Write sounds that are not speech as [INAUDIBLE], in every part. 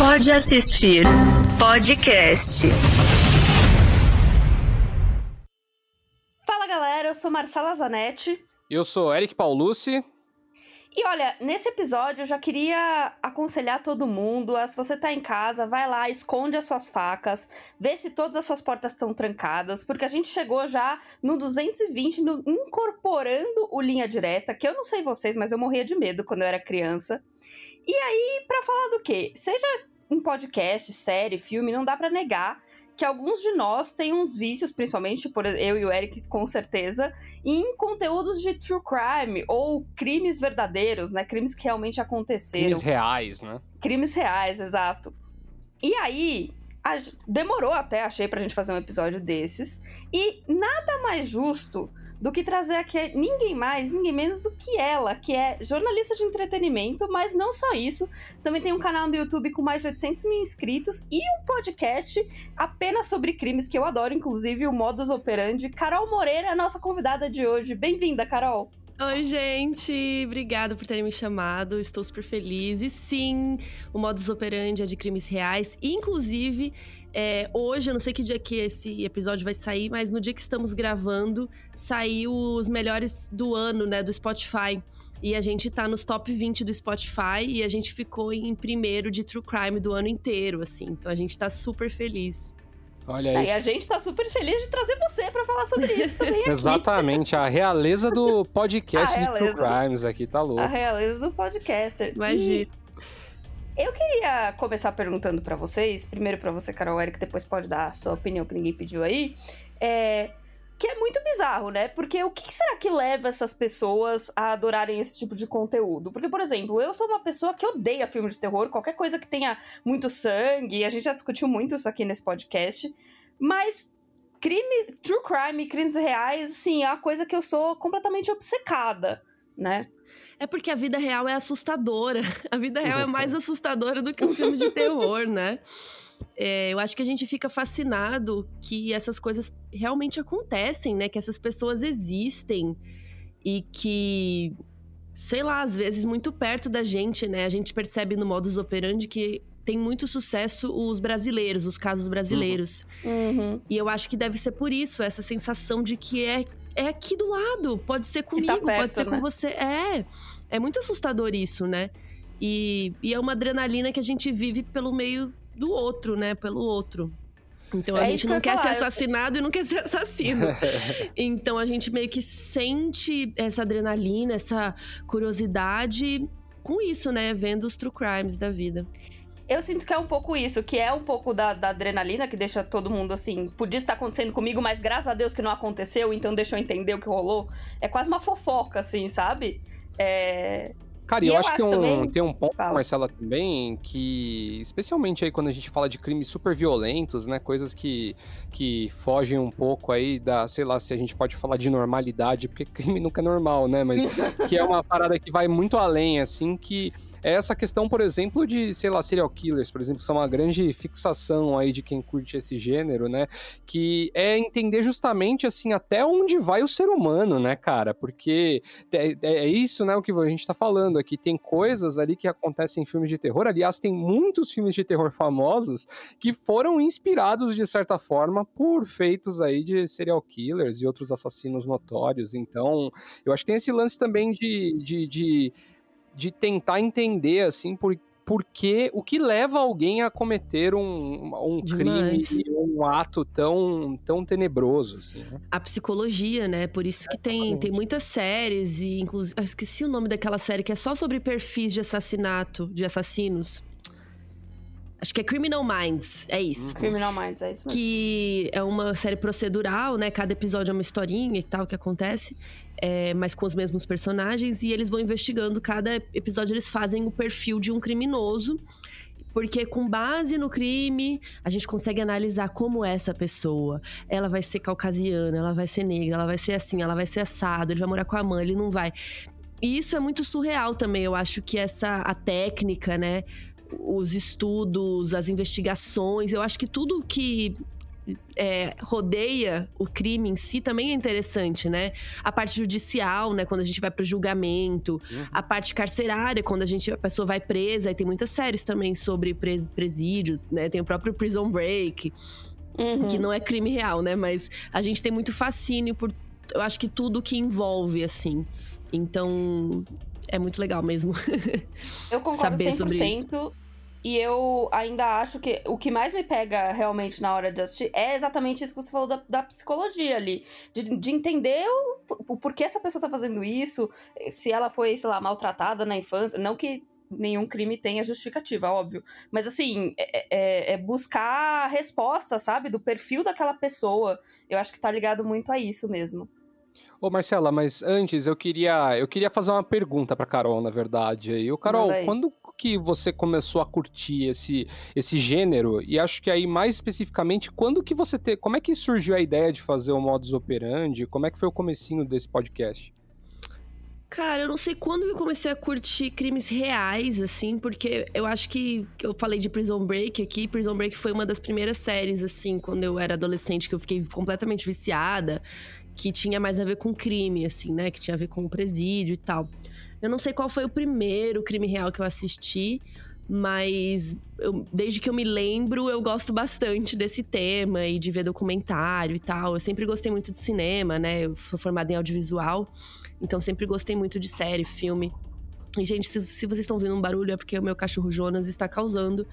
Pode assistir podcast. Fala galera, eu sou Marcela Zanetti. Eu sou Eric Paulucci. E olha, nesse episódio eu já queria aconselhar todo mundo a, se você tá em casa, vai lá, esconde as suas facas, vê se todas as suas portas estão trancadas, porque a gente chegou já no 220, no, incorporando o linha direta, que eu não sei vocês, mas eu morria de medo quando eu era criança. E aí, para falar do quê? Seja em podcast, série, filme, não dá para negar que alguns de nós têm uns vícios, principalmente por eu e o Eric, com certeza, em conteúdos de true crime ou crimes verdadeiros, né? Crimes que realmente aconteceram. Crimes reais, né? Crimes reais, exato. E aí, demorou até, achei, pra gente fazer um episódio desses. E nada mais justo do que trazer aqui ninguém mais, ninguém menos do que ela, que é jornalista de entretenimento, mas não só isso, também tem um canal no YouTube com mais de 800 mil inscritos e um podcast apenas sobre crimes que eu adoro, inclusive o Modus Operandi. Carol Moreira é a nossa convidada de hoje. Bem-vinda, Carol! Oi, gente! Obrigada por terem me chamado. Estou super feliz. E sim, o modus operandi é de crimes reais. Inclusive, é, hoje, eu não sei que dia que esse episódio vai sair, mas no dia que estamos gravando, saiu os melhores do ano, né, do Spotify. E a gente tá nos top 20 do Spotify e a gente ficou em primeiro de True Crime do ano inteiro, assim. Então a gente tá super feliz. Olha isso. a gente tá super feliz de trazer você para falar sobre isso [LAUGHS] também aqui. Exatamente, a realeza do [LAUGHS] podcast A de True. Crimes aqui, tá louco. A realeza do podcaster. Imagina. Eu queria começar perguntando pra vocês, primeiro pra você, Carol Eric, depois pode dar a sua opinião que ninguém pediu aí. É, que é muito bizarro, né? Porque o que será que leva essas pessoas a adorarem esse tipo de conteúdo? Porque, por exemplo, eu sou uma pessoa que odeia filme de terror, qualquer coisa que tenha muito sangue, a gente já discutiu muito isso aqui nesse podcast, mas crime, true crime, crimes reais, assim, é uma coisa que eu sou completamente obcecada, né? É porque a vida real é assustadora. [LAUGHS] A vida real é mais assustadora do que um filme de terror, né? É, eu acho que a gente fica fascinado que essas coisas realmente acontecem, né? Que essas pessoas existem e que, sei lá, às vezes muito perto da gente, né? A gente percebe no modus operandi que tem muito sucesso os brasileiros, os casos brasileiros. Uhum. E eu acho que deve ser por isso, essa sensação de que é, é aqui do lado. Pode ser Que comigo, tá pode perto, ser né? com você. É. É muito assustador isso, né? E, e é uma adrenalina que a gente vive pelo meio do outro, né? Pelo outro. Então a É gente não quer ser falar, eu- assassinado e não quer ser assassino. [LAUGHS] então a gente meio que sente essa adrenalina, essa curiosidade com isso, né? Vendo os true crimes da vida. Eu sinto que é um pouco isso, que é um pouco da, da adrenalina que deixa todo mundo assim. Podia estar acontecendo comigo, mas graças a Deus que não aconteceu, então deixa eu entender o que rolou. É quase uma fofoca, assim, sabe? É. Cara, eu, eu acho que um, também- tem um ponto, Fala. Marcela, também, que, especialmente aí quando a gente fala de crimes super violentos, né? Coisas que, que fogem um pouco aí da, sei lá, se a gente pode falar de normalidade, porque [LAUGHS] crime nunca é normal, né? Mas [LAUGHS] que é uma parada que vai muito além, assim, que é essa questão, por exemplo, de, sei lá, serial killers, por exemplo, são uma grande fixação aí de quem curte esse gênero, né? Que é entender justamente, assim, até onde vai o ser humano, né, cara? Porque é, é isso, né, o que a gente tá falando aqui. Tem coisas ali que acontecem em filmes de terror. Aliás, tem muitos filmes de terror famosos que foram inspirados, de certa forma, por feitos aí de serial killers e outros assassinos notórios. Então, eu acho que tem esse lance também de, de, de, de tentar entender, assim, por, por que, o que leva alguém a cometer um, um crime Demais. e um ato tão, tão tenebroso, assim, né? a psicologia, né? Por isso que tem, tem muitas séries e inclusive eu esqueci o nome daquela série que é só sobre perfis de assassinato, de assassinos. Acho que é Criminal Minds, é isso. Criminal Minds, é isso mesmo. Que é uma série procedural, né? Cada episódio é uma historinha e tal que acontece, é, mas com os mesmos personagens e eles vão investigando. Cada episódio eles fazem o perfil de um criminoso. Porque com base no crime, a gente consegue analisar como é essa pessoa. Ela vai ser caucasiana, ela vai ser negra, ela vai ser assim, ela vai ser assado, ele vai morar com a mãe, ele não vai. E isso é muito surreal também. Eu acho que essa a técnica, né? Os estudos, as investigações, eu acho que tudo que é, rodeia o crime em si também é interessante, né? A parte judicial, né? Quando a gente vai pro julgamento, uhum. a parte carcerária, quando a gente a pessoa vai presa, e tem muitas séries também sobre pres, presídio, né? Tem o próprio Prison Break. Uhum. Que não é crime real, né? Mas a gente tem muito fascínio por, eu acho que tudo que envolve, assim. Então, é muito legal mesmo. [LAUGHS] Eu concordo Saber 100%. Sobre isso. E eu ainda acho que o que mais me pega realmente na hora de assistir é exatamente isso que você falou da, da psicologia ali. De, de entender o, o porquê essa pessoa tá fazendo isso, se ela foi, sei lá, maltratada na infância. Não que nenhum crime tenha justificativa, óbvio. Mas assim, é, é, é buscar a resposta, sabe? Do perfil daquela pessoa. Eu acho que tá ligado muito a isso mesmo. Ô Marcela, mas antes eu queria eu queria fazer uma pergunta para Carol, na verdade. E o Carol, quando que você começou a curtir esse esse gênero? E acho que aí mais especificamente, quando que você te, como é que surgiu a ideia de fazer o modus operandi? Como é que foi o comecinho desse podcast? Cara, eu não sei quando eu comecei a curtir crimes reais, assim, porque eu acho que, que eu falei de Prison Break aqui. Prison Break foi uma das primeiras séries, assim, quando eu era adolescente, que eu fiquei completamente viciada que tinha mais a ver com crime, assim, né? Que tinha a ver com o presídio e tal. Eu não sei qual foi o primeiro crime real que eu assisti, mas eu, desde que eu me lembro, eu gosto bastante desse tema e de ver documentário e tal. Eu sempre gostei muito de cinema, né? Eu sou formada em audiovisual, então sempre gostei muito de série, filme. E, gente, se, se vocês estão vendo um barulho, é porque o meu cachorro Jonas está causando,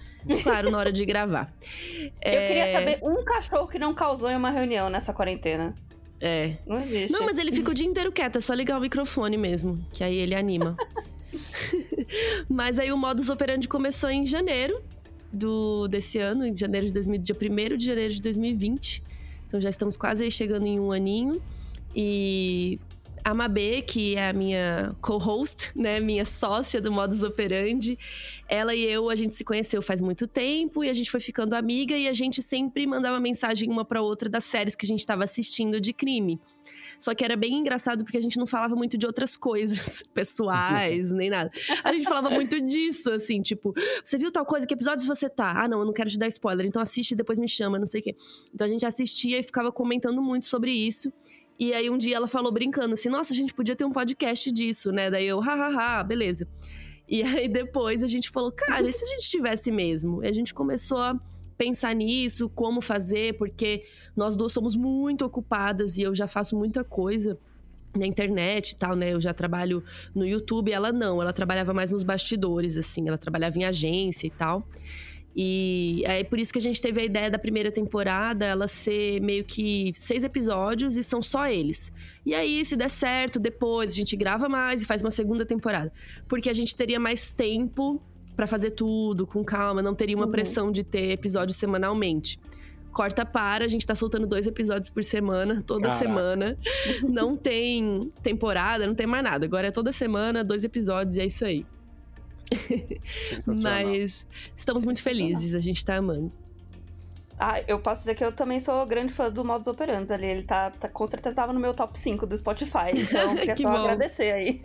claro, na hora de gravar. [LAUGHS] Eu é... queria saber um cachorro que não causou em uma reunião nessa quarentena. É. Não existe. Não, mas ele fica o dia inteiro quieto, é só ligar o microfone mesmo, que aí ele anima. [LAUGHS] mas aí o modus operandi começou em janeiro do, desse ano, em janeiro de 2000, dia 1 de janeiro de 2020. Então já estamos quase aí chegando em um aninho. E a Mabê, que é a minha co-host, né, minha sócia do Modus Operandi, ela e eu, a gente se conheceu faz muito tempo e a gente foi ficando amiga e a gente sempre mandava mensagem uma para outra das séries que a gente estava assistindo de crime. Só que era bem engraçado porque a gente não falava muito de outras coisas [LAUGHS] pessoais, nem nada. A gente falava muito disso, assim, tipo, você viu tal coisa? Que episódios você tá? Ah, não, eu não quero te dar spoiler, então assiste e depois me chama, não sei o quê. Então a gente assistia e ficava comentando muito sobre isso. E aí um dia ela falou brincando assim: Nossa, a gente podia ter um podcast disso, né? Daí eu, hahaha, beleza. E aí depois a gente falou: Cara, e se a gente tivesse mesmo? E a gente começou a pensar nisso, como fazer, porque nós duas somos muito ocupadas e eu já faço muita coisa na internet e tal, né? Eu já trabalho no YouTube, ela não, ela trabalhava mais nos bastidores, assim, ela trabalhava em agência e tal. E é por isso que a gente teve a ideia da primeira temporada ela ser meio que seis episódios e são só eles. E aí, se der certo, depois a gente grava mais e faz uma segunda temporada. Porque a gente teria mais tempo para fazer tudo com calma, não teria uma uhum. pressão de ter episódios semanalmente corta para, a gente tá soltando dois episódios por semana, toda Caraca. semana. Não tem temporada, não tem mais nada. Agora é toda semana, dois episódios e é isso aí. Mas estamos muito felizes, a gente tá amando. Ah, eu posso dizer que eu também sou grande fã do Modus Operandi ali. Ele tá, tá com certeza estava no meu top 5 do Spotify. Então, queria [LAUGHS] que só bom. agradecer aí.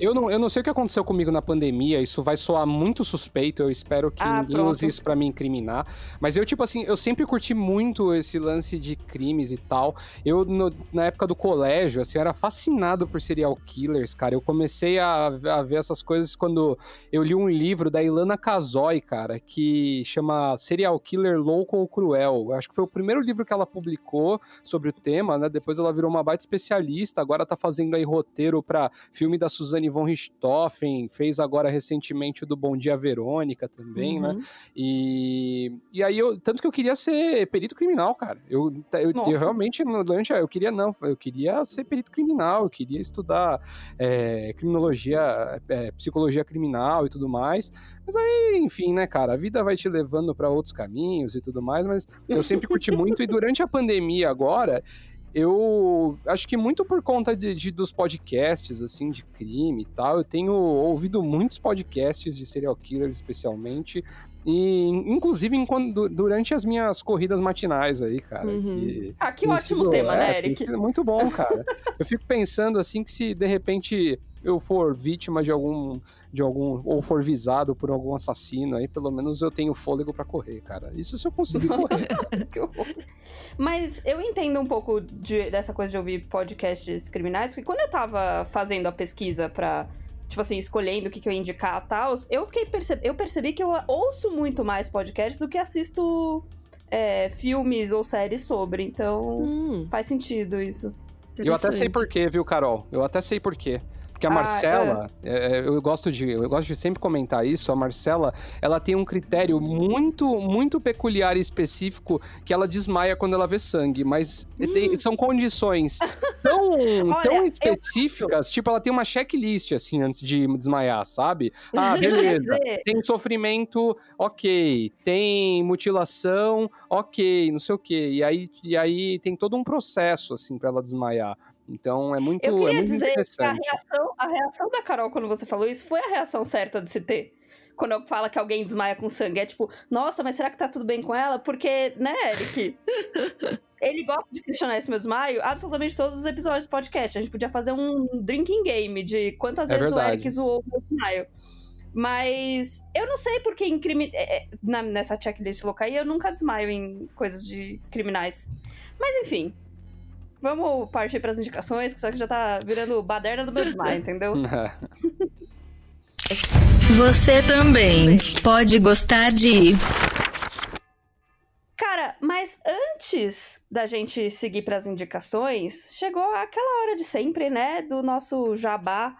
Eu não, eu não sei o que aconteceu comigo na pandemia. Isso vai soar muito suspeito. Eu espero que ah, ninguém pronto. use isso pra me incriminar. Mas eu, tipo assim, eu sempre curti muito esse lance de crimes e tal. Eu, no, na época do colégio, assim, eu era fascinado por serial killers, cara. Eu comecei a, a ver essas coisas quando eu li um livro da Ilana Kazoy, cara, que chama Serial Killer Louco ou Cruel. Acho que foi o primeiro livro que ela publicou sobre o tema, né? Depois ela virou uma baita especialista, agora tá fazendo aí roteiro para filme da Suzane von Richthofen, fez agora recentemente o do Bom Dia Verônica também, né? uhum. né? E, e aí eu, tanto que eu queria ser perito criminal, cara. Eu, eu, eu realmente, durante, eu queria não, eu queria ser perito criminal, eu queria estudar é, criminologia, é, psicologia criminal e tudo mais. Mas aí, enfim, né, cara, a vida vai te levando para outros caminhos e tudo mais, mas eu [LAUGHS] sempre curti muito e durante a pandemia agora, eu acho que muito por conta de, de, dos podcasts, assim, de crime e tal, eu tenho ouvido muitos podcasts de serial killers, especialmente, e inclusive enquanto, durante as minhas corridas matinais aí, cara. Uhum. Que, ah, que ótimo sido, tema, né, é, né, Eric? muito bom, cara. eu fico pensando, assim, que se de repente eu for vítima de algum de algum ou for visado por algum assassino, aí pelo menos eu tenho fôlego para correr, cara. Isso se eu conseguir [LAUGHS] correr. Mas eu entendo um pouco de, dessa coisa de ouvir podcasts criminais, porque quando eu tava fazendo a pesquisa para tipo assim, escolhendo o que, que eu ia indicar e tal, eu fiquei perce... eu percebi que eu ouço muito mais podcasts do que assisto é, filmes ou séries sobre. Então, hum. faz sentido isso. Eu até sei porquê, viu, Carol? Eu até sei porquê. Porque a ah, Marcela, é. É, eu gosto de eu gosto de sempre comentar isso, a Marcela, ela tem um critério muito muito peculiar e específico que ela desmaia quando ela vê sangue, mas hum. tem, são condições [LAUGHS] tão, Olha, tão específicas, eu... tipo, ela tem uma checklist assim antes de desmaiar, sabe? Ah, [LAUGHS] beleza. tem sofrimento, OK. Tem mutilação, OK, não sei o quê. E aí e aí tem todo um processo assim para ela desmaiar. Então é muito, eu é queria é muito dizer interessante. Que a, reação, a reação da Carol quando você falou isso foi a reação certa de se ter quando eu falo que alguém desmaia com sangue. É tipo, nossa, mas será que tá tudo bem com ela? Porque, né, Eric? [LAUGHS] ele gosta de questionar esse meu desmaio absolutamente todos os episódios do podcast. A gente podia fazer um drinking game de quantas é vezes verdade. o Eric zoou o meu desmaio. Mas eu não sei porque em crime. É, é, nessa checklist louca aí, eu nunca desmaio em coisas de criminais. Mas enfim, Vamos partir para as indicações, que isso aqui já tá virando baderna do meu [LAUGHS] mar, entendeu? Você também pode gostar de. Cara, mas antes da gente seguir para as indicações, chegou aquela hora de sempre, né? Do nosso jabá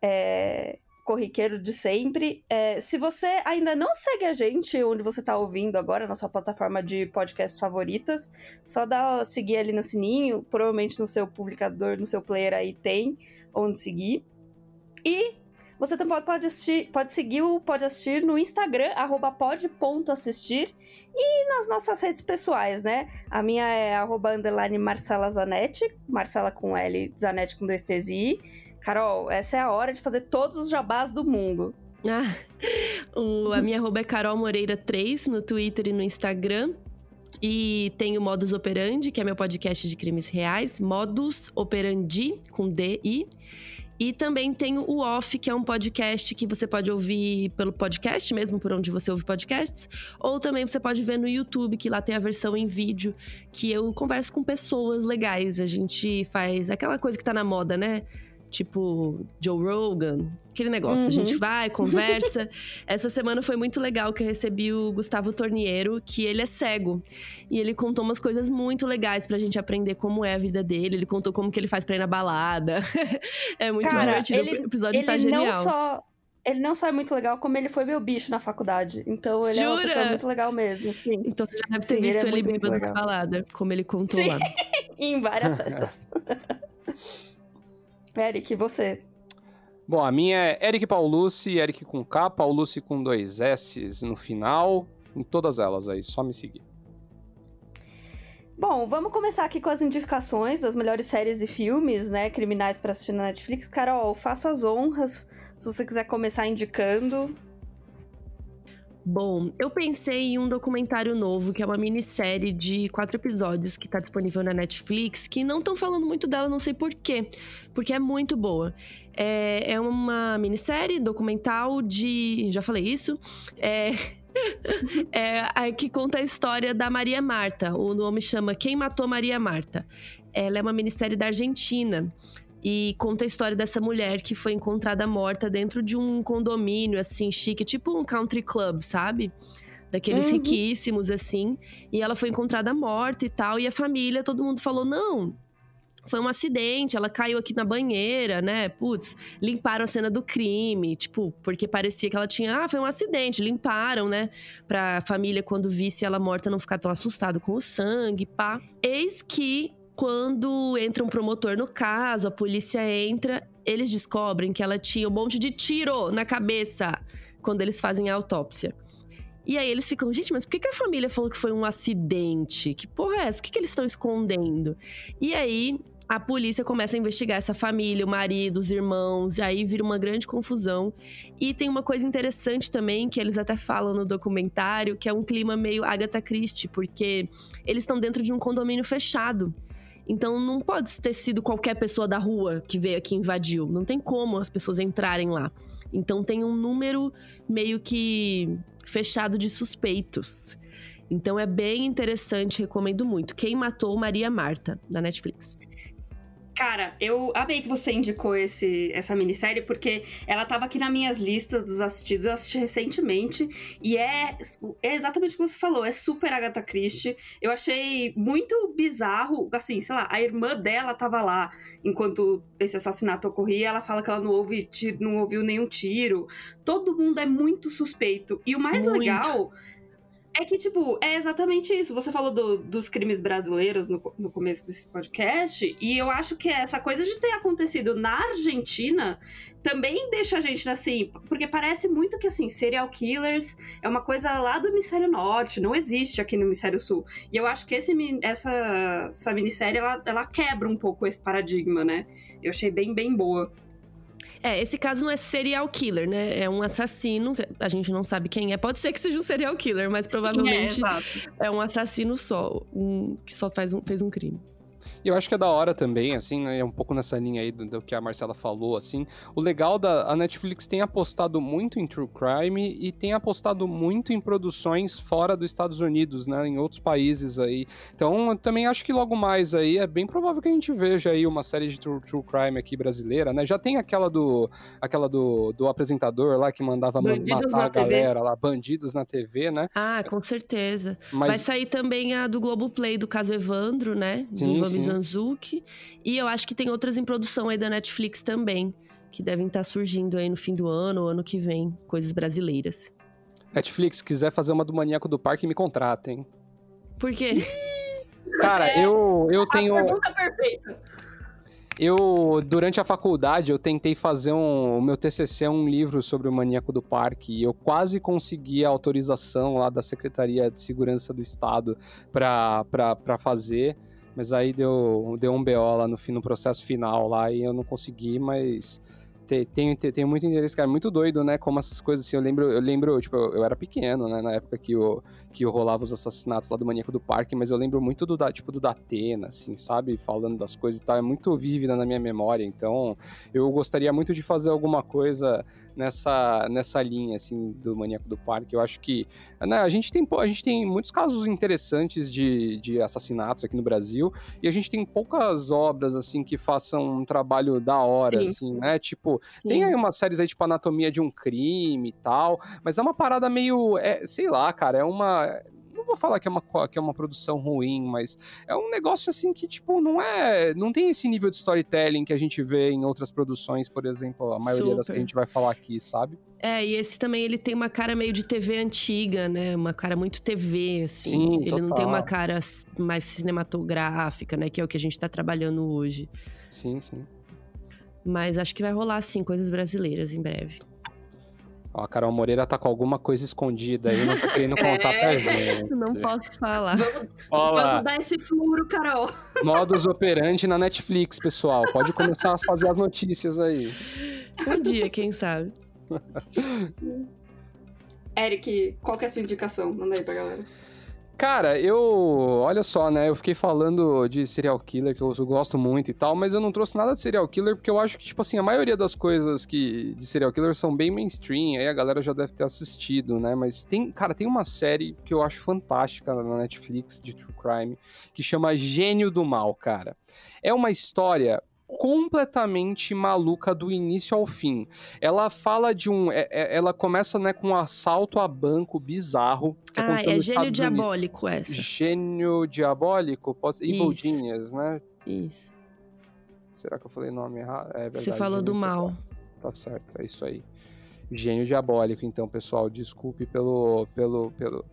é, corriqueiro de sempre. É, se você ainda não segue a gente onde você está ouvindo agora, na sua plataforma de podcast favoritas, só dá seguir ali no sininho, provavelmente no seu publicador, no seu player aí tem onde seguir. E você também pode, assistir, pode seguir o Pode Assistir no Instagram, arroba pod.assistir, e nas nossas redes pessoais, né? A minha é arroba underline Marcela Zanetti, Marcela com L, Zanetti com dois T's e I. Carol, essa é a hora de fazer todos os jabás do mundo. Ah, o, a minha arroba é Carol Moreira 3 no Twitter e no Instagram. E tem o Modus Operandi, que é meu podcast de crimes reais. Modus Operandi, com D-I. E também tem o Off, que é um podcast que você pode ouvir pelo podcast mesmo, por onde você ouve podcasts. Ou também você pode ver no YouTube, que lá tem a versão em vídeo, que eu converso com pessoas legais. A gente faz aquela coisa que tá na moda, né? Tipo Joe Rogan, aquele negócio. Uhum. A gente vai, [LAUGHS] conversa. Essa semana foi muito legal que eu recebi o Gustavo Torniero, que ele é cego. E ele contou umas coisas muito legais pra gente aprender como é a vida dele. Ele contou como que ele faz pra ir na balada. [LAUGHS] é muito Cara, divertido. Ele, o episódio ele tá genial. Não só ele não só é muito legal, como ele foi meu bicho na faculdade. Então ele Jura? é uma pessoa muito legal mesmo. Sim. Então você já deve ter sim, visto ele, é ele bêbado na balada, como ele contou sim. lá. [LAUGHS] em várias festas. Eric, você? Bom, a minha é Eric Paulucci, Eric com K, Paulucci com dois S no final, em todas elas aí, só me seguir. Bom, vamos começar aqui com as indicações das melhores séries e filmes, né, criminais para assistir na Netflix. Carol, faça as honras, se você quiser começar indicando. Bom, eu pensei em um documentário novo, que é uma minissérie de quatro episódios que tá disponível na Netflix, que não estão falando muito dela, não sei porquê, porque é muito boa. É, é uma minissérie documental de. Já falei isso? [LAUGHS] É. é, que conta a história da Maria Marta. O nome chama Quem Matou Maria Marta. Ela é uma minissérie da Argentina e conta a história dessa mulher que foi encontrada morta dentro de um condomínio, assim, chique, tipo um country club, sabe? Daqueles uhum. riquíssimos, assim. E ela foi encontrada morta e tal. E a família, todo mundo falou: não, foi um acidente, ela caiu aqui na banheira, né? Putz, limparam a cena do crime, tipo, porque parecia que ela tinha, ah, foi um acidente, limparam, né? Pra família, quando visse ela morta, não ficar tão assustado com o sangue, pá. Eis que quando entra um promotor no caso, a polícia entra, eles descobrem que ela tinha um monte de tiro na cabeça quando eles fazem a autópsia. E aí eles ficam, gente, mas por que, a família falou que foi um acidente? Que porra é essa? O que, que eles estão escondendo? E aí a polícia começa a investigar essa família, o marido, os irmãos, e aí vira uma grande confusão. E tem uma coisa interessante também, que eles até falam no documentário, que é um clima meio Agatha Christie, porque eles estão dentro de um condomínio fechado. Então não pode ter sido qualquer pessoa da rua que veio aqui e invadiu. Não tem como as pessoas entrarem lá. Então tem um número meio que fechado de suspeitos. Então é bem interessante, recomendo muito. Quem matou Maria Marta, da Netflix. Cara, eu amei que você indicou esse, essa minissérie, porque ela tava aqui nas minhas listas dos assistidos, eu assisti recentemente, e é, é exatamente o que você falou, é super Agatha Christie. Eu achei muito bizarro, assim, sei lá, a irmã dela tava lá enquanto esse assassinato ocorria, ela fala que ela não, ouve, não ouviu nenhum tiro. Todo mundo é muito suspeito. E o mais muito. legal é que, tipo, é exatamente isso. Você falou do, dos crimes brasileiros no, no começo desse podcast, e eu acho que essa coisa de ter acontecido na Argentina também deixa a gente assim, porque parece muito que assim, serial killers é uma coisa lá do hemisfério norte, não existe aqui no hemisfério sul. E eu acho que esse, essa, essa minissérie ela, ela quebra um pouco esse paradigma, né? Eu achei bem, bem boa. É, esse caso não é serial killer, né? É um assassino, a gente não sabe quem é. Pode ser que seja um serial killer, mas provavelmente é, é um assassino só, um, que só faz um, fez um crime. E eu acho que é da hora também, assim, né? É um pouco nessa linha aí do, do, que a Marcela falou, assim. O legal da a Netflix tem apostado muito em true crime e tem apostado muito em produções fora dos Estados Unidos, né? Em outros países aí. Então, eu também acho que logo mais aí é bem provável que a gente veja aí uma série de true, true crime aqui brasileira, né? Já tem aquela do aquela do, do apresentador lá que mandava Bandidos matar a galera TV. lá, Bandidos na TV, né? Ah, com certeza. Mas... Vai sair também a do Globoplay, do caso Evandro, né? Sim, do. Mizanzuki. E eu acho que tem outras em produção aí da Netflix também, que devem estar tá surgindo aí no fim do ano ou ano que vem, coisas brasileiras. Netflix, quiser fazer uma do Maníaco do Parque, me contratem. Por quê? Cara, é, eu, eu tenho. A pergunta perfeita. Eu, durante a faculdade, eu tentei fazer um, o meu TCC é um livro sobre o maníaco do parque e eu quase consegui a autorização lá da Secretaria de Segurança do Estado para fazer. Mas aí deu, deu um BO lá no, no processo final lá e eu não consegui, mas tenho, tenho muito interesse, cara, muito doido, né? Como essas coisas assim, eu lembro, eu lembro, tipo, eu, eu era pequeno, né? Na época que eu, que rolava os assassinatos lá do Maníaco do Parque, mas eu lembro muito do, tipo, do Datena, assim, sabe? Falando das coisas e tal, é muito vívida na minha memória, então eu gostaria muito de fazer alguma coisa nessa, nessa linha, assim, do Maníaco do Parque. Eu acho que né, a, gente tem, a gente tem muitos casos interessantes de, de assassinatos aqui no Brasil e a gente tem poucas obras, assim, que façam um trabalho da hora, Sim. assim, né? Tipo, Sim. tem aí umas séries aí, tipo, Anatomia de um Crime e tal, mas é uma parada meio, é, sei lá, cara, é uma não vou falar que é, uma, que é uma produção ruim, mas é um negócio assim que, tipo, não é. Não tem esse nível de storytelling que a gente vê em outras produções, por exemplo, a maioria Super. das que a gente vai falar aqui, sabe? É, e esse também ele tem uma cara meio de TV antiga, né? Uma cara muito TV, assim. Sim, ele total. não tem uma cara mais cinematográfica, né? Que é o que a gente tá trabalhando hoje. Sim, sim. Mas acho que vai rolar, sim, coisas brasileiras em breve. Ó, a Carol Moreira tá com alguma coisa escondida aí, não tá querendo contar [LAUGHS] é. pra gente. Não posso falar. Vamos, vamos dar esse furo, Carol. [LAUGHS] Modus operandi na Netflix, pessoal. Pode começar a fazer as notícias aí. Um dia, quem sabe. Eric, qual que é a sua indicação? Manda aí pra galera. Cara, eu. Olha só, né? Eu fiquei falando de serial killer, que eu gosto muito e tal, mas eu não trouxe nada de serial killer, porque eu acho que, tipo assim, a maioria das coisas que de serial killer são bem mainstream, aí a galera já deve ter assistido, né? Mas tem, cara, tem uma série que eu acho fantástica na Netflix de True Crime, que chama Gênio do Mal, cara. É uma história completamente maluca do início ao fim. Ela fala de um. É, é, ela começa né, com um assalto a banco bizarro. ah, é gênio diabólico essa. Gênio diabólico? Pode ser. Evil Genius, né? Isso. Será que eu falei nome errado? É verdade. Você falou do mal. Tá certo, é isso aí. Gênio diabólico, então, pessoal, desculpe pelo, pelo, pelo,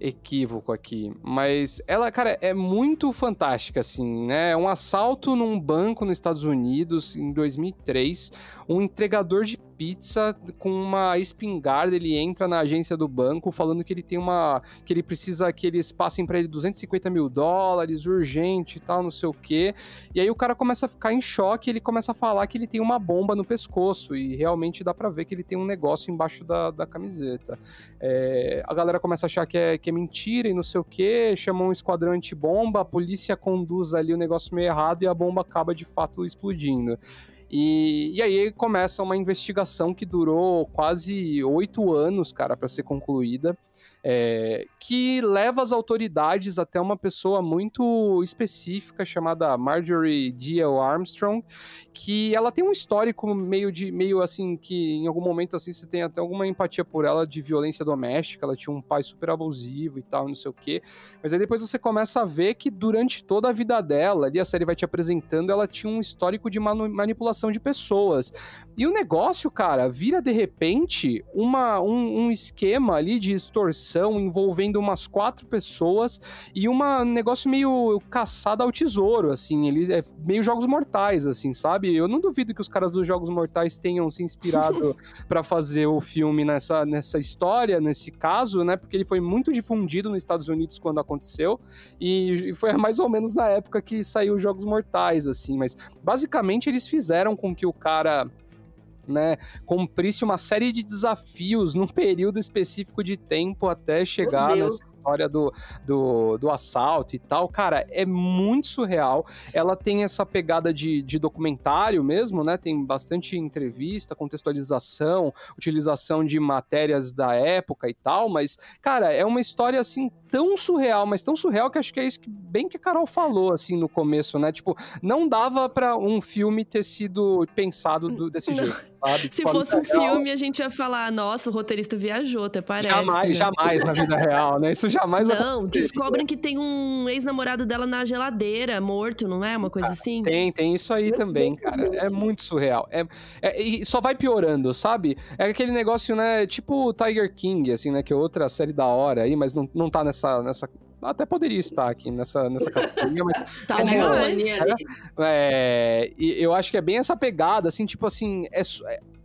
equívoco aqui, mas ela, cara, é muito fantástica, assim, né? É um assalto num banco nos Estados Unidos em 2003. Um entregador de pizza com uma espingarda, ele entra na agência do banco falando que ele tem uma. que ele precisa que eles passem para ele 250 mil dólares, urgente e tal, não sei o quê. E aí o cara começa a ficar em choque, ele começa a falar que ele tem uma bomba no pescoço, e realmente dá para ver que ele tem um negócio embaixo da, da camiseta. É, a galera começa a achar que é, que é mentira e não sei o quê, chamam um esquadrão antibomba, a polícia conduz ali o negócio meio errado e a bomba acaba de fato explodindo. E, e aí começa uma investigação que durou quase oito anos, cara, para ser concluída é, que leva as autoridades até uma pessoa muito específica chamada Marjorie Diel Armstrong, que ela tem um histórico meio de meio assim que em algum momento assim você tem até alguma empatia por ela de violência doméstica, ela tinha um pai super abusivo e tal, não sei o quê. Mas aí depois você começa a ver que durante toda a vida dela, ali a série vai te apresentando, ela tinha um histórico de manipulação de pessoas. E o negócio, cara, vira de repente uma, um, um esquema ali de extorsão envolvendo umas quatro pessoas e um negócio meio caçada ao tesouro, assim. Ele é meio jogos mortais, assim, sabe? Eu não duvido que os caras dos jogos mortais tenham se inspirado [LAUGHS] para fazer o filme nessa, nessa história, nesse caso, né? Porque ele foi muito difundido nos Estados Unidos quando aconteceu e foi mais ou menos na época que saiu os jogos mortais, assim. Mas basicamente eles fizeram com que o cara né, cumprisse uma série de desafios num período específico de tempo até chegar nessa história do, do, do, assalto e tal, cara, é muito surreal. Ela tem essa pegada de, de documentário mesmo, né? Tem bastante entrevista, contextualização, utilização de matérias da época e tal, mas, cara, é uma história assim tão surreal, mas tão surreal que acho que é isso que bem que a Carol falou assim no começo, né? Tipo, não dava para um filme ter sido pensado do, desse jeito, sabe? Se tipo, fosse um filme, a gente ia falar, nossa, o roteirista viajou, até parece. Jamais, né? jamais na vida real, né? Isso jamais Não, descobrem que tem um ex-namorado dela na geladeira, morto, não é? Uma coisa ah, assim? Tem, tem isso aí também, cara. É muito surreal. É, é, e só vai piorando, sabe? É aquele negócio, né? Tipo Tiger King, assim, né? Que é outra série da hora aí, mas não, não tá nessa, nessa até poderia estar aqui nessa, nessa [LAUGHS] categoria, mas. tá demais. É, eu acho que é bem essa pegada, assim, tipo assim, é,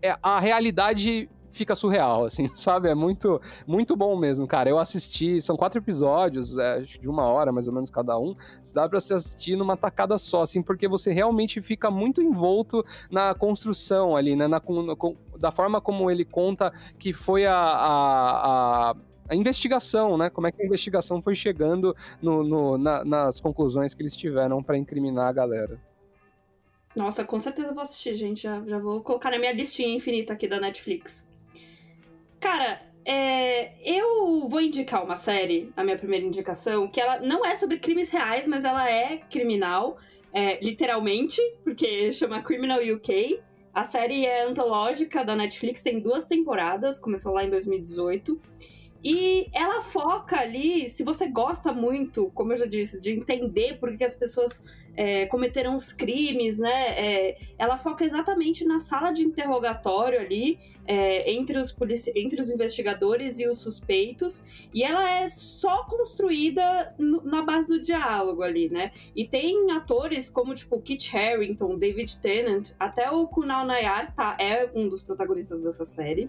é, a realidade fica surreal, assim, [LAUGHS] sabe? É muito, muito bom mesmo, cara. Eu assisti, são quatro episódios, é, de uma hora mais ou menos cada um. Dá pra se assistir numa tacada só, assim, porque você realmente fica muito envolto na construção ali, né? Na, na, da forma como ele conta que foi a, a, a a investigação, né? Como é que a investigação foi chegando no, no, na, nas conclusões que eles tiveram para incriminar a galera. Nossa, com certeza vou assistir, gente. Já, já vou colocar na minha listinha infinita aqui da Netflix. Cara, é, eu vou indicar uma série, a minha primeira indicação, que ela não é sobre crimes reais, mas ela é criminal, é, literalmente, porque chama Criminal UK. A série é antológica da Netflix, tem duas temporadas, começou lá em 2018. E ela foca ali, se você gosta muito, como eu já disse, de entender por que as pessoas é, cometeram os crimes, né? É, ela foca exatamente na sala de interrogatório ali, é, entre, os entre os investigadores e os suspeitos, e ela é só construída no, na base do diálogo ali, né? E tem atores como, tipo, Kit Harington, David Tennant, até o Kunal Nayar tá, é um dos protagonistas dessa série.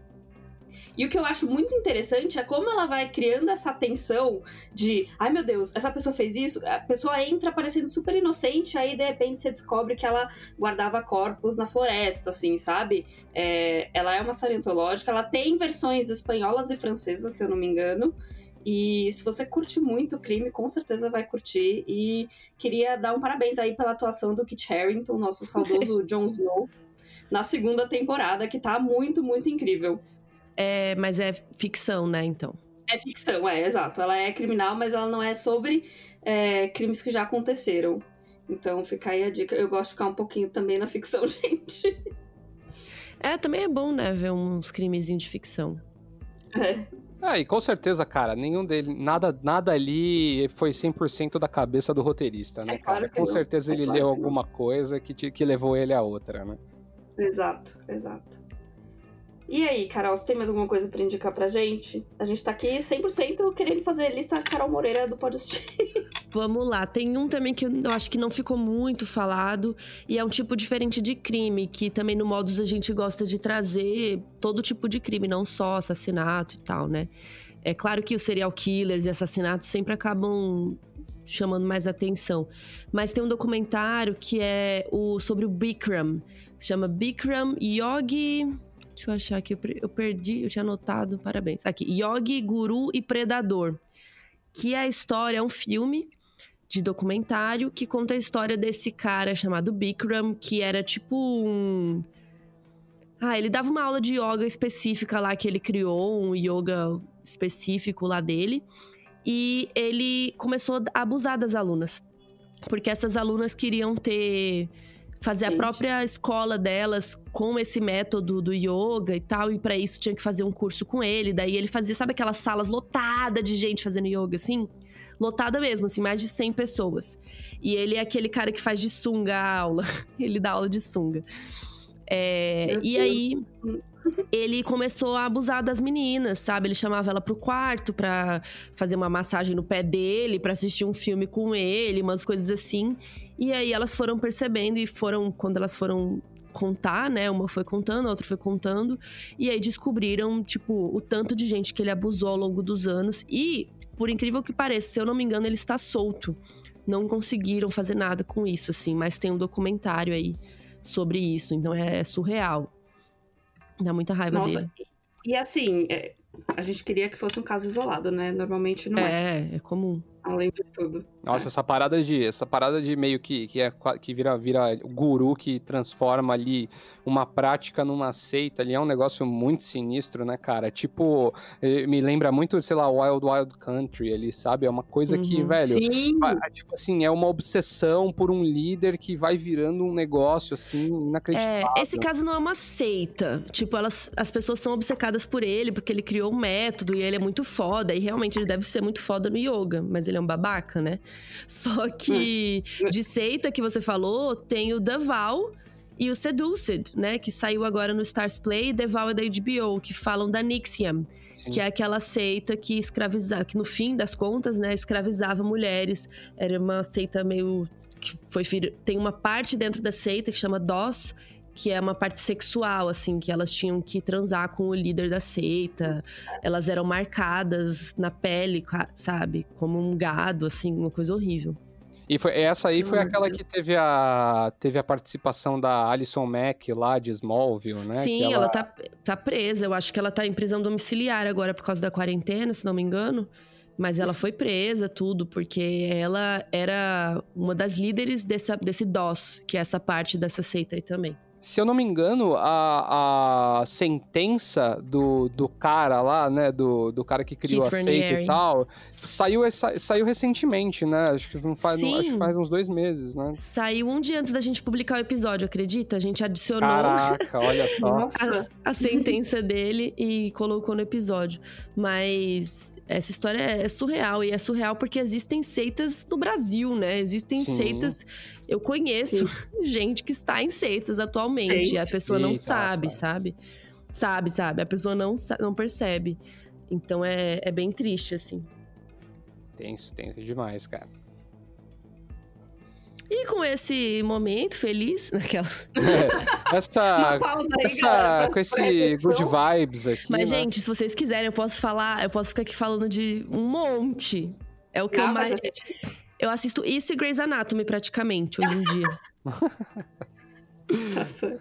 E o que eu acho muito interessante é como ela vai criando essa tensão de, ai meu Deus, essa pessoa fez isso, a pessoa entra parecendo super inocente, aí de repente você descobre que ela guardava corpos na floresta, assim, sabe? É, ela é uma série antológica, ela tem versões espanholas e francesas, se eu não me engano. E se você curte muito o crime, com certeza vai curtir. E queria dar um parabéns aí pela atuação do Kit Harington, nosso saudoso [LAUGHS] Jon Snow, na segunda temporada, que tá muito, muito incrível. É, mas é ficção, né, então? É ficção, é, exato. Ela é criminal, mas ela não é sobre é, crimes que já aconteceram. Então fica aí a dica. Eu gosto de ficar um pouquinho também na ficção, [LAUGHS] gente. É, também é bom, né, ver uns crimes de ficção. É. Ah, e com certeza, cara, nenhum dele, nada, nada ali foi 100% da cabeça do roteirista, né, é claro cara? Com não. certeza é ele claro leu alguma coisa que, te, que levou ele a outra, né? Exato, exato. E aí, Carol, você tem mais alguma coisa para indicar pra gente? A gente tá aqui 100% querendo fazer lista Carol Moreira do Podcast. [LAUGHS] Vamos lá, tem um também que eu acho que não ficou muito falado e é um tipo diferente de crime, que também no Modus a gente gosta de trazer todo tipo de crime, não só assassinato e tal, né? É claro que os serial killers e assassinatos sempre acabam chamando mais atenção, mas tem um documentário que é o sobre o Bikram, se chama Bikram Yogi Deixa eu achar aqui, eu perdi, eu tinha anotado, parabéns. Aqui, Yogi, Guru e Predador. Que é a história, é um filme de documentário que conta a história desse cara chamado Bikram, que era tipo um. Ah, ele dava uma aula de yoga específica lá que ele criou, um yoga específico lá dele. E ele começou a abusar das alunas. Porque essas alunas queriam ter fazer a própria escola delas com esse método do yoga e tal, e para isso tinha que fazer um curso com ele. Daí ele fazia, sabe aquelas salas lotadas de gente fazendo yoga assim? Lotada mesmo, assim, mais de 100 pessoas. E ele é aquele cara que faz de sunga a aula. [LAUGHS] ele dá aula de sunga. É, e aí [LAUGHS] ele começou a abusar das meninas, sabe? Ele chamava ela pro quarto pra fazer uma massagem no pé dele, pra assistir um filme com ele, umas coisas assim. E aí elas foram percebendo e foram, quando elas foram contar, né? Uma foi contando, a outra foi contando. E aí descobriram, tipo, o tanto de gente que ele abusou ao longo dos anos. E, por incrível que pareça, se eu não me engano, ele está solto. Não conseguiram fazer nada com isso, assim. Mas tem um documentário aí sobre isso. Então é, surreal. Dá muita raiva Nossa, dele. E assim, é, a gente queria que fosse um caso isolado, né? Normalmente não é. É, é comum. Além de tudo. Nossa, essa parada de. Essa parada de meio que, que, é, que vira, vira guru que transforma ali uma prática numa seita ali é um negócio muito sinistro, né, cara? Tipo, eh, me lembra muito, sei lá, Wild Wild Country ali, sabe? É uma coisa que, uhum. velho. Sim. Tipo assim, é uma obsessão por um líder que vai virando um negócio, assim, inacreditável. É, esse caso não é uma seita. Tipo, elas, as pessoas são obcecadas por ele, porque ele criou um método e ele é muito foda. E realmente ele deve ser muito foda no yoga, mas ele é um babaca, né? Só que hum. de seita que você falou, tem o Daval e o Seduced, né? Que saiu agora no Stars Play, The Vow é da HBO, que falam da Nixiam, Sim. que é aquela seita que escravizava, que no fim das contas, né, escravizava mulheres. Era uma seita meio. que foi. Tem uma parte dentro da seita que chama DOS, que é uma parte sexual, assim, que elas tinham que transar com o líder da seita. Elas eram marcadas na pele, sabe? Como um gado, assim, uma coisa horrível. E foi, essa aí foi aquela que teve a, teve a participação da Alison Mack lá de Smallville, né? Sim, ela... ela tá, tá presa. Eu acho que ela tá em prisão domiciliar agora por causa da quarentena, se não me engano. Mas ela foi presa, tudo, porque ela era uma das líderes dessa, desse DOS, que é essa parte dessa seita aí também se eu não me engano, a, a sentença do, do cara lá, né? Do, do cara que criou Keith a seita e tal, saiu, saiu recentemente, né? Acho que, não faz, não, acho que faz uns dois meses, né? Saiu um dia antes da gente publicar o episódio, acredita? A gente adicionou Caraca, olha [LAUGHS] só. a, a sentença dele e colocou no episódio. Mas essa história é, é surreal. E é surreal porque existem seitas no Brasil, né? Existem Sim. seitas eu conheço Sim. [LAUGHS] gente que está em seitas atualmente. Gente, a pessoa não sabe, sabe? Sabe, sabe? A pessoa não, não percebe. Então é, é bem triste, assim. Tenso, tenso demais, cara. E com esse momento feliz, [LAUGHS] naquelas. [LAUGHS] É, essa, aí, essa com esse good vibes aqui. Mas, né? gente, se vocês quiserem, eu posso falar, eu posso ficar aqui falando de um monte. É o que Não, eu mais. Gente... Eu assisto isso e Grey's Anatomy praticamente hoje em dia. tá.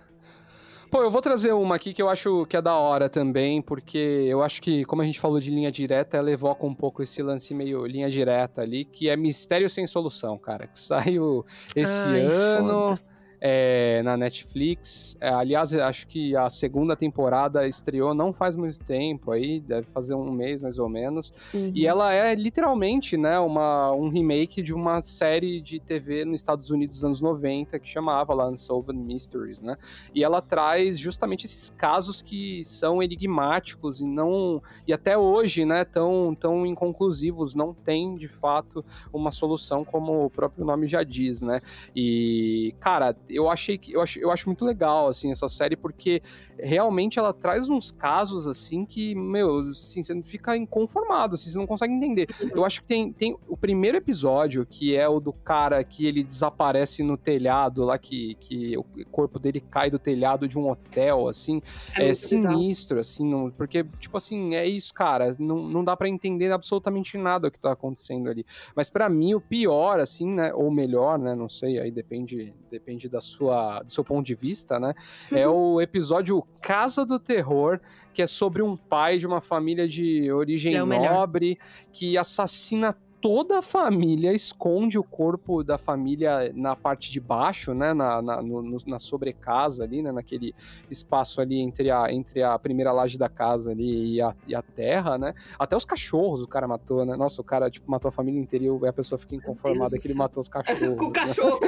Pô, eu vou trazer uma aqui que eu acho que é da hora também, porque eu acho que, como a gente falou de linha direta, ela evoca um pouco esse lance meio linha direta ali, que é Mistério Sem Solução, cara, que [LAUGHS] saiu esse Ai, ano. Foda é, na Netflix. É, aliás, acho que a segunda temporada estreou não faz muito tempo aí, deve fazer um mês mais ou menos. Uhum. E ela é literalmente, né, uma, um remake de uma série de TV nos Estados Unidos dos anos 90 que chamava lá Unsolved Mysteries, né? E ela traz justamente esses casos que são enigmáticos e não e até hoje, né, tão tão inconclusivos, não tem de fato uma solução como o próprio nome já diz, né? E cara, eu achei que eu acho, eu acho muito legal assim essa série porque realmente ela traz uns casos assim que, meu, assim, você fica inconformado, assim, você não consegue entender. Eu acho que tem, tem o primeiro episódio, que é o do cara que ele desaparece no telhado lá, que, que o corpo dele cai do telhado de um hotel, assim, é, é sinistro, assim, não, porque, tipo assim, é isso, cara, não, não dá para entender absolutamente nada o que tá acontecendo ali. Mas para mim, o pior, assim, né, ou melhor, né, não sei, aí depende, depende da sua, do seu ponto de vista, né, é o episódio Casa do Terror, que é sobre um pai de uma família de origem é nobre que assassina toda a família esconde o corpo da família na parte de baixo, né, na, na, no, na sobrecasa ali, né, naquele espaço ali entre a, entre a primeira laje da casa ali e a, e a terra, né, até os cachorros o cara matou, né, nossa, o cara, tipo, matou a família inteira e a pessoa fica inconformada que ele matou os [LAUGHS] cachorros. Com o né? cachorro!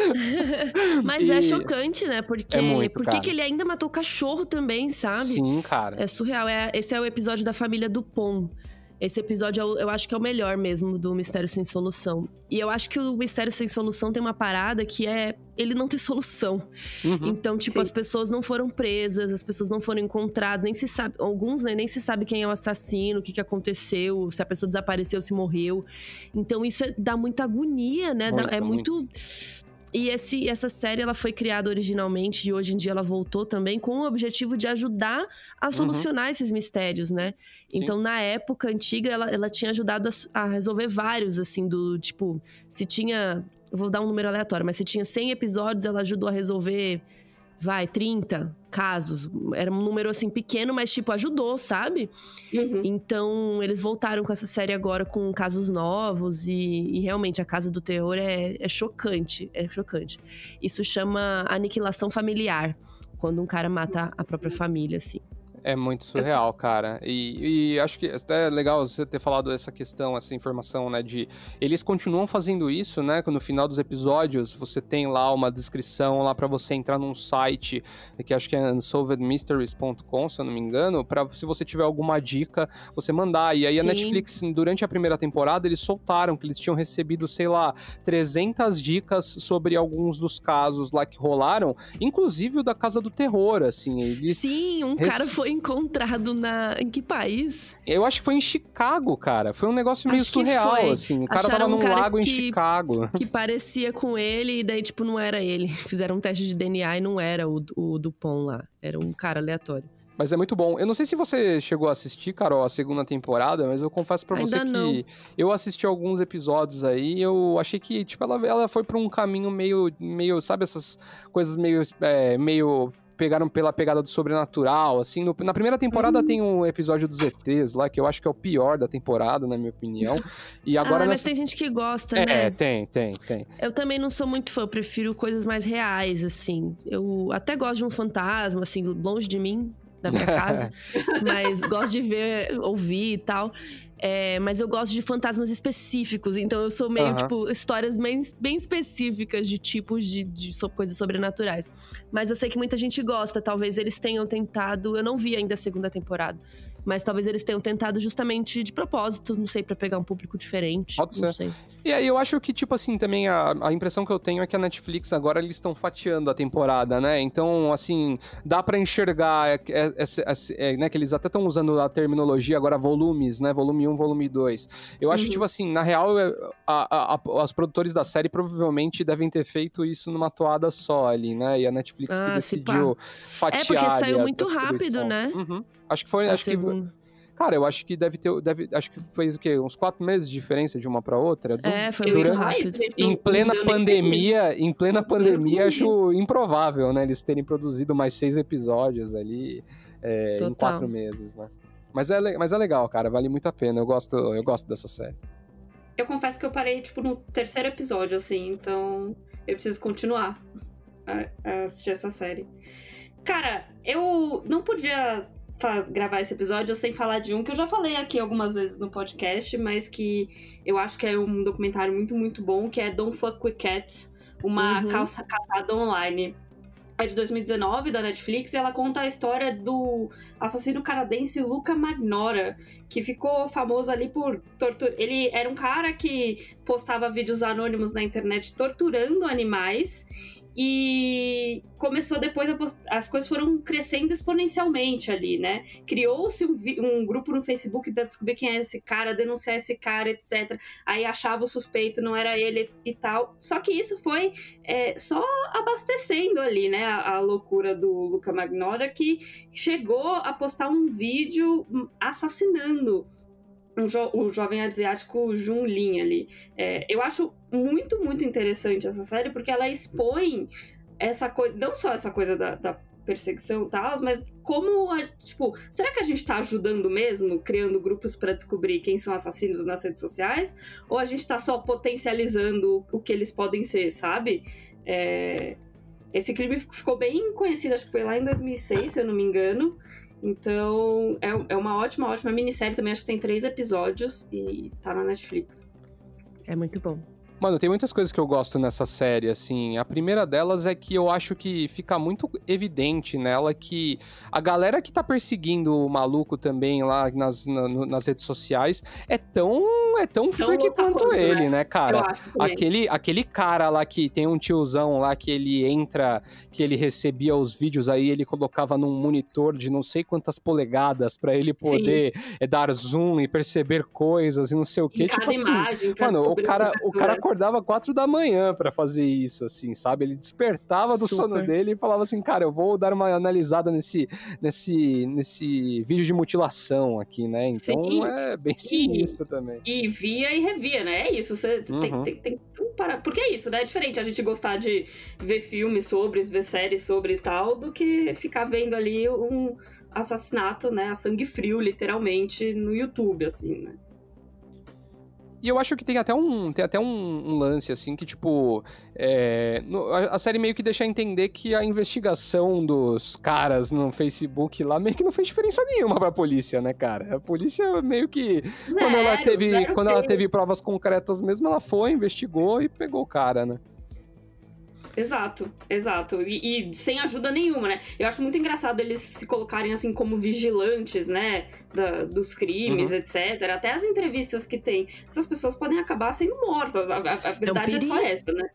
[LAUGHS] Mas é e... é chocante, né, porque, é muito, porque que ele ainda matou o cachorro também, sabe? Sim, cara. É surreal, é, esse é o episódio da família Dupont. Esse episódio eu, eu acho que é o melhor mesmo do Mistério Sem Solução. E eu acho que o Mistério Sem Solução tem uma parada que é ele não ter [LAUGHS] solução. Uhum, então, tipo, sim. as pessoas não foram presas, as pessoas não foram encontradas, nem se sabe. Alguns né, nem se sabe quem é o assassino, o que, que aconteceu, se a pessoa desapareceu, se morreu. Então, isso é, dá muita agonia, né? Muito, dá, é muito. muito e esse, essa série ela foi criada originalmente e hoje em dia ela voltou também com o objetivo de ajudar a uhum. solucionar uhum. esses mistérios, né? Sim. Então, na época antiga, ela, ela tinha ajudado a, a, resolver vários, assim, do tipo, se tinha. Eu vou dar um número aleatório, mas se tinha 100 episódios, ela ajudou a resolver vai, 30 casos. Era um número assim pequeno, mas tipo, ajudou, sabe? Uhum. Então, eles voltaram com essa série agora com casos novos e, e realmente a Casa do Terror é, é, chocante. É chocante. Isso chama aniquilação familiar. Quando um cara mata a própria família, assim. É muito surreal, cara. E, e, acho que é legal você ter falado essa questão, essa informação, né? De eles continuam fazendo isso, né? No final dos episódios você tem lá uma descrição lá para você entrar num site que acho que é unsolvedmysteries.com, se eu não me engano, para se você tiver alguma dica você mandar. E aí Sim. a Netflix durante a primeira temporada eles soltaram que eles tinham recebido, sei lá, 300 dicas sobre alguns dos casos lá que rolaram, inclusive o da Casa do Terror, assim. Eles Sim, um rece... cara foi encontrado na. Em que país? Eu acho que foi em Chicago, cara. Foi um negócio meio acho surreal, assim. O cara Acharam tava num um lago que, em Chicago. Que parecia com ele, e daí, tipo, não era ele. [LAUGHS] Fizeram um teste de DNA e não era o, o Dupont lá. Era um cara aleatório. Mas é muito bom. Eu não sei se você chegou a assistir, Carol, a segunda temporada, mas eu confesso para você não. que eu assisti alguns episódios aí eu achei que, tipo, ela, ela foi pra um caminho meio, meio sabe, essas coisas meio, é, meio pegaram pela pegada do sobrenatural, assim. No, na primeira temporada uhum. tem um episódio dos ETs lá, que eu acho que é o pior da temporada, na minha opinião. E agora ah, mas tem gente que gosta, é, né? É, tem, tem, tem. Eu também não sou muito fã, eu prefiro coisas mais reais, assim. Eu até gosto de um fantasma, assim, longe de mim, da minha [LAUGHS] casa. mas gosto de ver, ouvir e tal. É, mas eu gosto de fantasmas específicos, então eu sou meio, uhum. tipo, histórias bem, bem específicas de tipos de, de so, coisas sobrenaturais. Mas eu sei que muita gente gosta, talvez eles tenham tentado. Eu não vi ainda a segunda temporada. Mas talvez eles tenham tentado justamente de propósito, não sei, para pegar um público diferente. Pode não ser. Sei. E aí eu acho que, tipo assim, também a, a impressão que eu tenho é que a Netflix agora eles estão fatiando a temporada, né? Então, assim, dá para enxergar, é, é, é, é, né? Que eles até estão usando a terminologia agora volumes, né? Volume 1, volume 2. Eu acho uhum. que, tipo assim, na real, é, a, a, a, os produtores da série provavelmente devem ter feito isso numa toada só ali, né? E a Netflix ah, que decidiu fatiar. É porque saiu muito rápido, né? Uhum. Acho que foi. acho que, cara, eu acho que deve ter. Deve, acho que fez o quê? Uns quatro meses de diferença de uma para outra? É, foi muito rápido. Em plena pandemia, em plena pandemia, acho improvável, né? Eles terem produzido mais seis episódios ali é, em quatro meses, né? Mas é, mas é legal, cara. Vale muito a pena. Eu gosto, eu gosto dessa série. Eu confesso que eu parei, tipo, no terceiro episódio, assim, então eu preciso continuar a, a assistir essa série. Cara, eu não podia gravar esse episódio sem falar de um que eu já falei aqui algumas vezes no podcast, mas que eu acho que é um documentário muito, muito bom, que é Don't Fuck With Cats, uma uhum. calça caçada online. É de 2019, da Netflix, e ela conta a história do assassino canadense Luca Magnora, que ficou famoso ali por tortura. Ele era um cara que postava vídeos anônimos na internet torturando animais e começou depois, as coisas foram crescendo exponencialmente ali, né? Criou-se um, um, grupo no Facebook para descobrir quem é esse cara, denunciar esse cara, etc. Aí achava o suspeito, não era ele e tal. Só que isso foi é, só abastecendo ali, né? A, a loucura do Luca Magnotta, que chegou a postar um vídeo assassinando um jo o jovem asiático Jun Lin ali. É, eu acho muito, muito interessante essa série, porque ela expõe essa coisa, não só essa coisa da, da perseguição e tal, mas como, a, tipo, será que a gente tá ajudando mesmo, criando grupos para descobrir quem são assassinos nas redes sociais? Ou a gente tá só potencializando o que eles podem ser, sabe? É, esse crime ficou bem conhecido, acho que foi lá em 2006, se eu não me engano. Então, é, é uma ótima, ótima minissérie também. Acho que tem três episódios e tá na Netflix. É muito bom. Mano, tem muitas coisas que eu gosto nessa série, assim. A primeira delas é que eu acho que fica muito evidente nela que a galera que tá perseguindo o maluco também lá nas, na, nas redes sociais é tão, é tão, tão freak quanto ele, né, né cara? Aquele, aquele cara lá que tem um tiozão lá que ele entra, que ele recebia os vídeos aí, ele colocava num monitor de não sei quantas polegadas para ele poder é, dar zoom e perceber coisas e não sei o que. Tipo assim, imagem, mano, o cara, o cara acordava quatro da manhã para fazer isso, assim, sabe? Ele despertava do Super. sono dele e falava assim, cara, eu vou dar uma analisada nesse, nesse, nesse vídeo de mutilação aqui, né? Então Sim. é bem sinistro e, também. E via e revia, né? É isso, você uhum. tem, tem, tem que parar. Porque é isso, né? É diferente a gente gostar de ver filmes sobre, ver séries sobre e tal, do que ficar vendo ali um assassinato, né, a sangue frio, literalmente, no YouTube, assim, né? E eu acho que tem até um, tem até um, um lance, assim, que, tipo, é, no, a, a, série meio que deixa entender que a investigação dos caras no Facebook lá meio que não fez diferença nenhuma pra polícia, né, cara? A polícia meio que, zero, quando, ela teve, quando ela teve provas concretas mesmo, ela foi, investigou e pegou o cara, né? Exato, exato. E, e, sem ajuda nenhuma, né? Eu acho muito engraçado eles se colocarem assim como vigilantes, né? Da, dos crimes, uhum. etc. Até as entrevistas que tem. Essas pessoas podem acabar sendo mortas. A, a, a verdade é, um é só essa, né?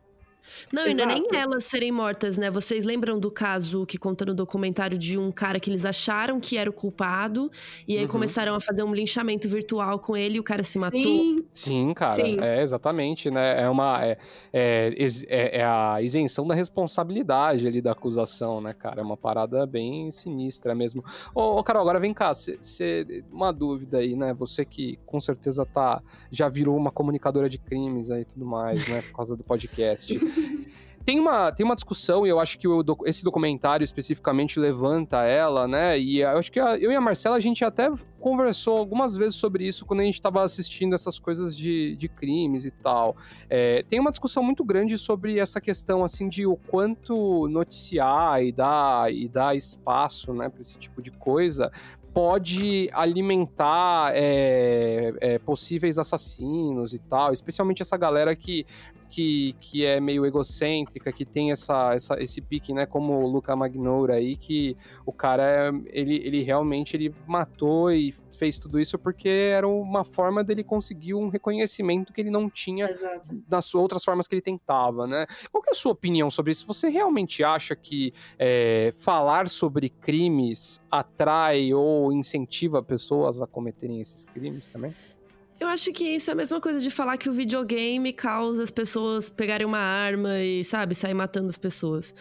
Não, ainda nem elas serem mortas, né? Vocês lembram do caso que conta no documentário de um cara que eles acharam que era o culpado e aí uhum. começaram a fazer um linchamento virtual com ele e o cara se matou? Sim, Sim cara. Sim. É exatamente, né? É uma. É, é, é, é, a isenção da responsabilidade ali da acusação, né, cara? É uma parada bem sinistra mesmo. Ô, ô Carol, agora vem cá. Cê, cê, uma dúvida aí, né? Você que com certeza tá. Já virou uma comunicadora de crimes aí e tudo mais, né? Por causa do podcast. [LAUGHS] [LAUGHS] Tem uma, tem uma discussão, e eu acho que o, esse documentário especificamente levanta ela, né? E eu acho que a, eu e a Marcela, a gente até conversou algumas vezes sobre isso quando a gente estava assistindo essas coisas de, de crimes e tal. É, tem uma discussão muito grande sobre essa questão, assim, de o quanto noticiar e dar, e dar espaço, né, para esse tipo de coisa pode alimentar é, é, possíveis assassinos e tal, especialmente essa galera que que, que é meio egocêntrica, que tem essa, essa, esse pique, né? Como o Luca Magnoura aí, que o cara, ele, ele realmente ele matou e fez tudo isso porque era uma forma dele conseguir um reconhecimento que ele não tinha Exato. nas outras formas que ele tentava, né? Qual é a sua opinião sobre isso? Você realmente acha que é, falar sobre crimes atrai ou incentiva pessoas a cometerem esses crimes também? Eu acho que isso é a mesma coisa de falar que o videogame causa as pessoas pegarem uma arma e, sabe, sair matando as pessoas.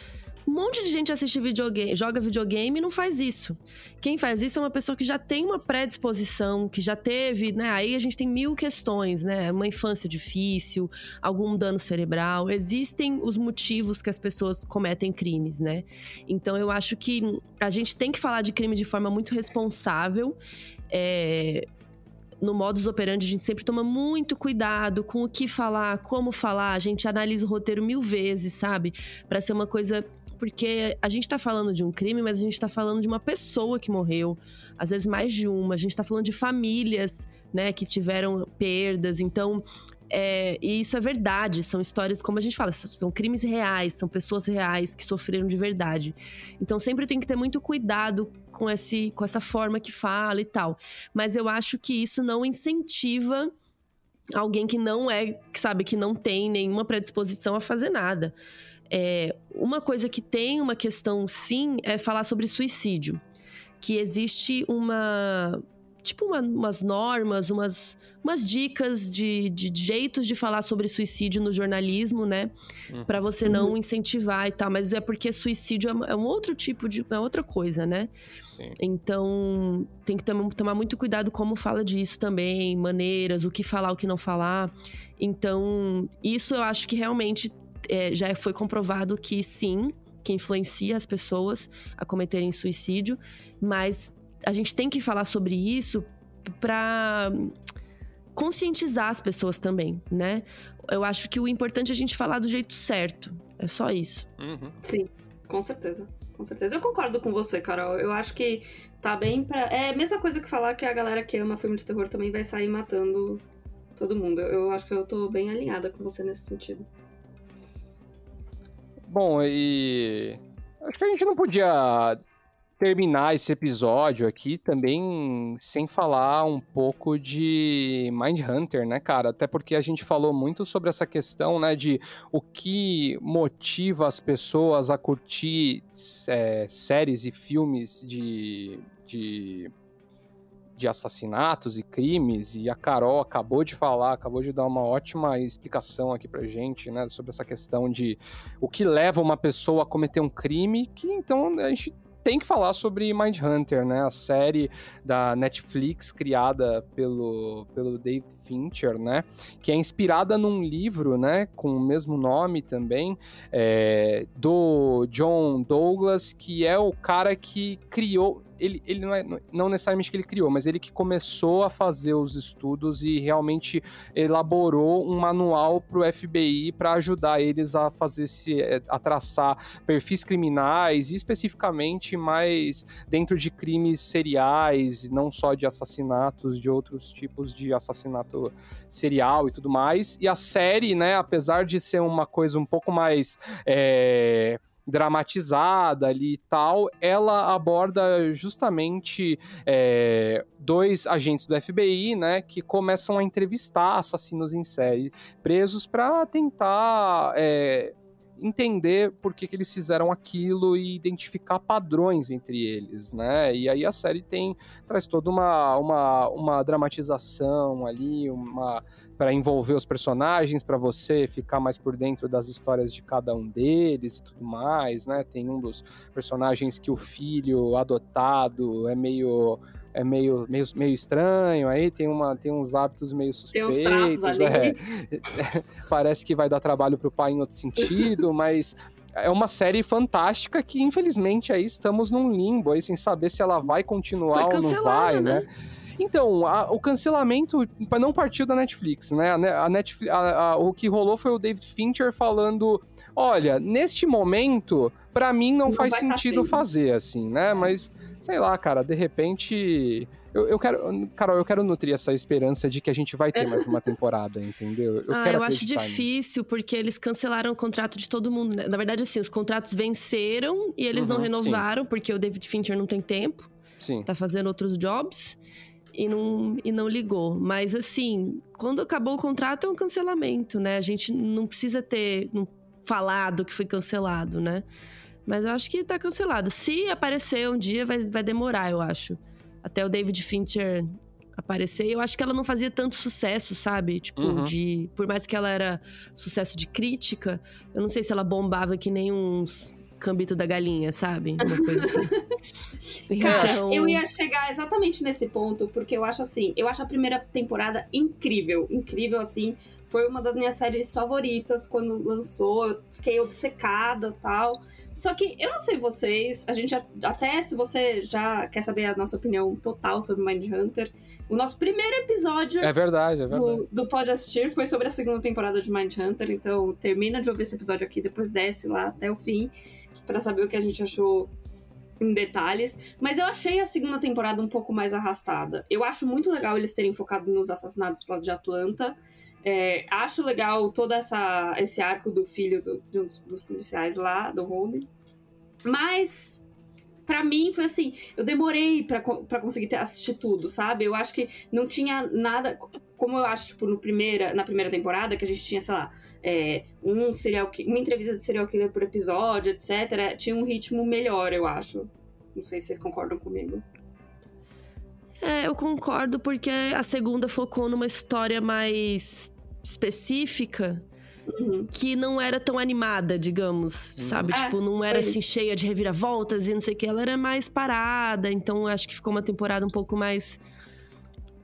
Um monte de gente assiste videogame, joga videogame e não faz isso. Quem faz isso é uma pessoa que já tem uma predisposição, que já teve, né? Aí a gente tem mil questões, né? Uma infância difícil, algum dano cerebral. Existem os motivos que as pessoas cometem crimes, né? Então eu acho que a gente tem que falar de crime de forma muito responsável. É, no modus operandi, a gente sempre toma muito cuidado com o que falar, como falar. A gente analisa o roteiro mil vezes, sabe? Para ser uma coisa. Porque a gente tá falando de um crime, mas a gente tá falando de uma pessoa que morreu. Às vezes mais de uma. A gente tá falando de famílias, né, que tiveram perdas. Então, é, e isso é verdade, são histórias, como a gente fala, são crimes reais, são pessoas reais que sofreram de verdade. Então sempre tem que ter muito cuidado com, esse, com essa forma que fala e tal. Mas eu acho que isso não incentiva alguém que não é, que sabe, que não tem nenhuma predisposição a fazer nada. É, uma coisa que tem uma questão, sim, é falar sobre suicídio. Que existe uma. Tipo, uma, umas normas, umas, umas dicas de, de jeitos de falar sobre suicídio no jornalismo, né? Uhum. Pra você não incentivar e tal. Mas é porque suicídio é, é um outro tipo de. É outra coisa, né? Sim. Então, tem que tomar, tomar muito cuidado como fala disso também, maneiras, o que falar, o que não falar. Então, isso eu acho que realmente é, já foi comprovado que sim, que influencia as pessoas a cometerem suicídio, mas a gente tem que falar sobre isso para conscientizar as pessoas também, né? Eu acho que o importante é a gente falar do jeito certo. É só isso. Uhum. Sim, com certeza. Com certeza. Eu concordo com você, Carol. Eu acho que tá bem pra. É a mesma coisa que falar que a galera que ama filme de terror também vai sair matando todo mundo. Eu, eu acho que eu tô bem alinhada com você nesse sentido. Bom, e acho que a gente não podia terminar esse episódio aqui também sem falar um pouco de Mindhunter, né, cara? Até porque a gente falou muito sobre essa questão, né, de o que motiva as pessoas a curtir é, séries e filmes de, de de assassinatos e crimes, e a Carol acabou de falar, acabou de dar uma ótima explicação aqui pra gente, né, sobre essa questão de o que leva uma pessoa a cometer um crime, que então a gente tem que falar sobre Mindhunter, né? A série da Netflix criada pelo, pelo David Fincher, né? Que é inspirada num livro, né? Com o mesmo nome também, é, do John Douglas, que é o cara que criou ele, ele não, é, não necessariamente que ele criou, mas ele que começou a fazer os estudos e realmente elaborou um manual para o FBI para ajudar eles a fazer se a traçar perfis criminais e especificamente mais dentro de crimes seriais, não só de assassinatos, de outros tipos de assassinato serial e tudo mais. E a série, né, apesar de ser uma coisa um pouco mais é, dramatizada ali e tal, ela aborda justamente é, dois agentes do FBI, né, que começam a entrevistar assassinos em série presos para tentar é, entender por que, que eles fizeram aquilo e identificar padrões entre eles, né? E aí a série tem traz toda uma, uma, uma dramatização ali, uma para envolver os personagens, para você ficar mais por dentro das histórias de cada um deles e tudo mais, né? Tem um dos personagens que o filho adotado é meio é meio, meio, meio estranho, aí tem, uma, tem uns hábitos meio suspeitos. Tem uns traços. É. [LAUGHS] Parece que vai dar trabalho pro pai em outro sentido, [LAUGHS] mas é uma série fantástica que, infelizmente, aí estamos num limbo aí, sem saber se ela vai continuar ou não vai, né? né? Então, a, o cancelamento não partiu da Netflix, né? A, a Netflix, a, o que rolou foi o David Fincher falando: olha, neste momento, para mim não, não faz sentido fazer, assim, né? Mas, sei lá, cara, de repente. Eu, eu, quero, Carol, eu quero nutrir essa esperança de que a gente vai ter mais uma [LAUGHS] temporada, entendeu? Eu, ah, eu acho difícil, nisso. porque eles cancelaram o contrato de todo mundo. Né? Na verdade, assim, os contratos venceram e eles uhum, não renovaram, sim. porque o David Fincher não tem tempo. Sim. Tá fazendo outros jobs e não, e não ligou. Mas assim, quando acabou o contrato é um cancelamento, né? A gente não precisa ter não, falado que foi cancelado, né? Mas eu acho que tá cancelado. Se aparecer um dia, vai, vai demorar, eu acho. Até o David Fincher aparecer. Eu acho que ela não fazia tanto sucesso, sabe? Tipo, uhum. de. Por mais que ela era sucesso de crítica, eu não sei se ela bombava que nem uns Cambito da Galinha, sabe? Uma coisa assim. [LAUGHS] Cara, então... eu ia chegar exatamente nesse ponto, porque eu acho assim, eu acho a primeira temporada incrível, incrível assim. Foi uma das minhas séries favoritas quando lançou, eu fiquei obcecada tal. Só que eu não sei vocês, a gente até se você já quer saber a nossa opinião total sobre Mindhunter, o nosso primeiro episódio é verdade, é verdade. Do, do Pode Assistir foi sobre a segunda temporada de Mindhunter, então termina de ouvir esse episódio aqui, depois desce lá até o fim para saber o que a gente achou em detalhes, mas eu achei a segunda temporada um pouco mais arrastada. Eu acho muito legal eles terem focado nos assassinatos lá de Atlanta. É, acho legal todo essa, esse arco do filho do, de um dos policiais lá, do Holden. Mas para mim foi assim, eu demorei para conseguir ter, assistir tudo, sabe? Eu acho que não tinha nada, como eu acho, tipo, no primeira, na primeira temporada, que a gente tinha, sei lá, é, um serial, uma entrevista de serial killer por episódio, etc. Tinha um ritmo melhor, eu acho. Não sei se vocês concordam comigo. É, eu concordo porque a segunda focou numa história mais específica uhum. que não era tão animada, digamos, uhum. sabe? É, tipo, não era assim cheia de reviravoltas e não sei o que. Ela era mais parada, então acho que ficou uma temporada um pouco mais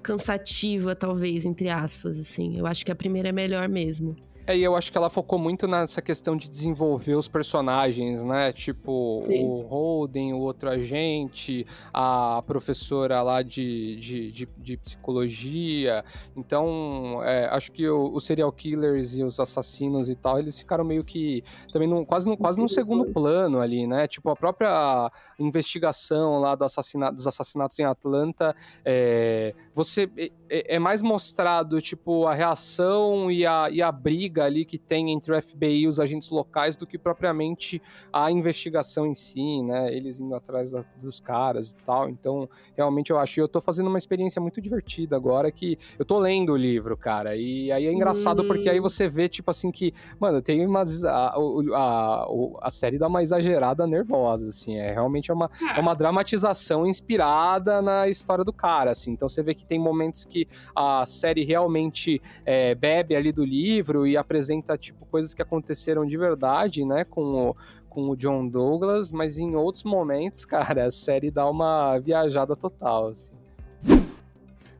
cansativa, talvez, entre aspas, assim. Eu acho que a primeira é melhor mesmo. É, e eu acho que ela focou muito nessa questão de desenvolver os personagens, né? Tipo, Sim. o Holden, o outro agente, a professora lá de, de, de, de psicologia. Então, é, acho que o, os serial killers e os assassinos e tal, eles ficaram meio que também num, quase, num, quase no segundo plano ali, né? Tipo, a própria investigação lá do assassinato, dos assassinatos em Atlanta, é, você é, é mais mostrado, tipo, a reação e a, e a briga briga ali que tem entre o FBI e os agentes locais do que propriamente a investigação em si, né? Eles indo atrás das, dos caras e tal. Então, realmente eu acho. Eu tô fazendo uma experiência muito divertida agora que eu tô lendo o livro, cara. E aí é engraçado hum. porque aí você vê, tipo assim, que, mano, tem umas. A, a, a, a série dá uma exagerada nervosa, assim. É realmente é uma, é uma dramatização inspirada na história do cara, assim. Então você vê que tem momentos que a série realmente é, bebe ali do livro e a apresenta tipo coisas que aconteceram de verdade, né, com o, com o John Douglas, mas em outros momentos, [LAUGHS] cara, a série dá uma viajada total, assim.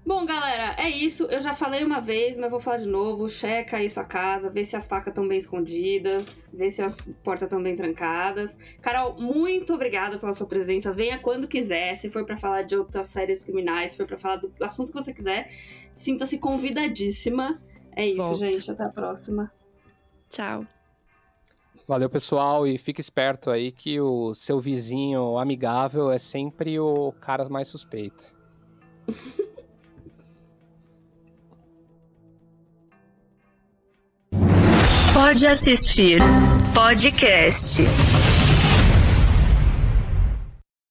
Bom, galera, é isso. Eu já falei uma vez, mas vou falar de novo. Checa aí sua casa, vê se as facas estão bem escondidas, vê se as portas estão bem trancadas. Carol, muito obrigada pela sua presença. Venha quando quiser. Se for para falar de outras séries criminais, se for para falar do assunto que você quiser, sinta-se convidadíssima. É isso, Volto. gente. Até a próxima. Tchau. Valeu, pessoal, e fique esperto aí que o seu vizinho amigável é sempre o cara mais suspeito. [LAUGHS] Pode assistir podcast.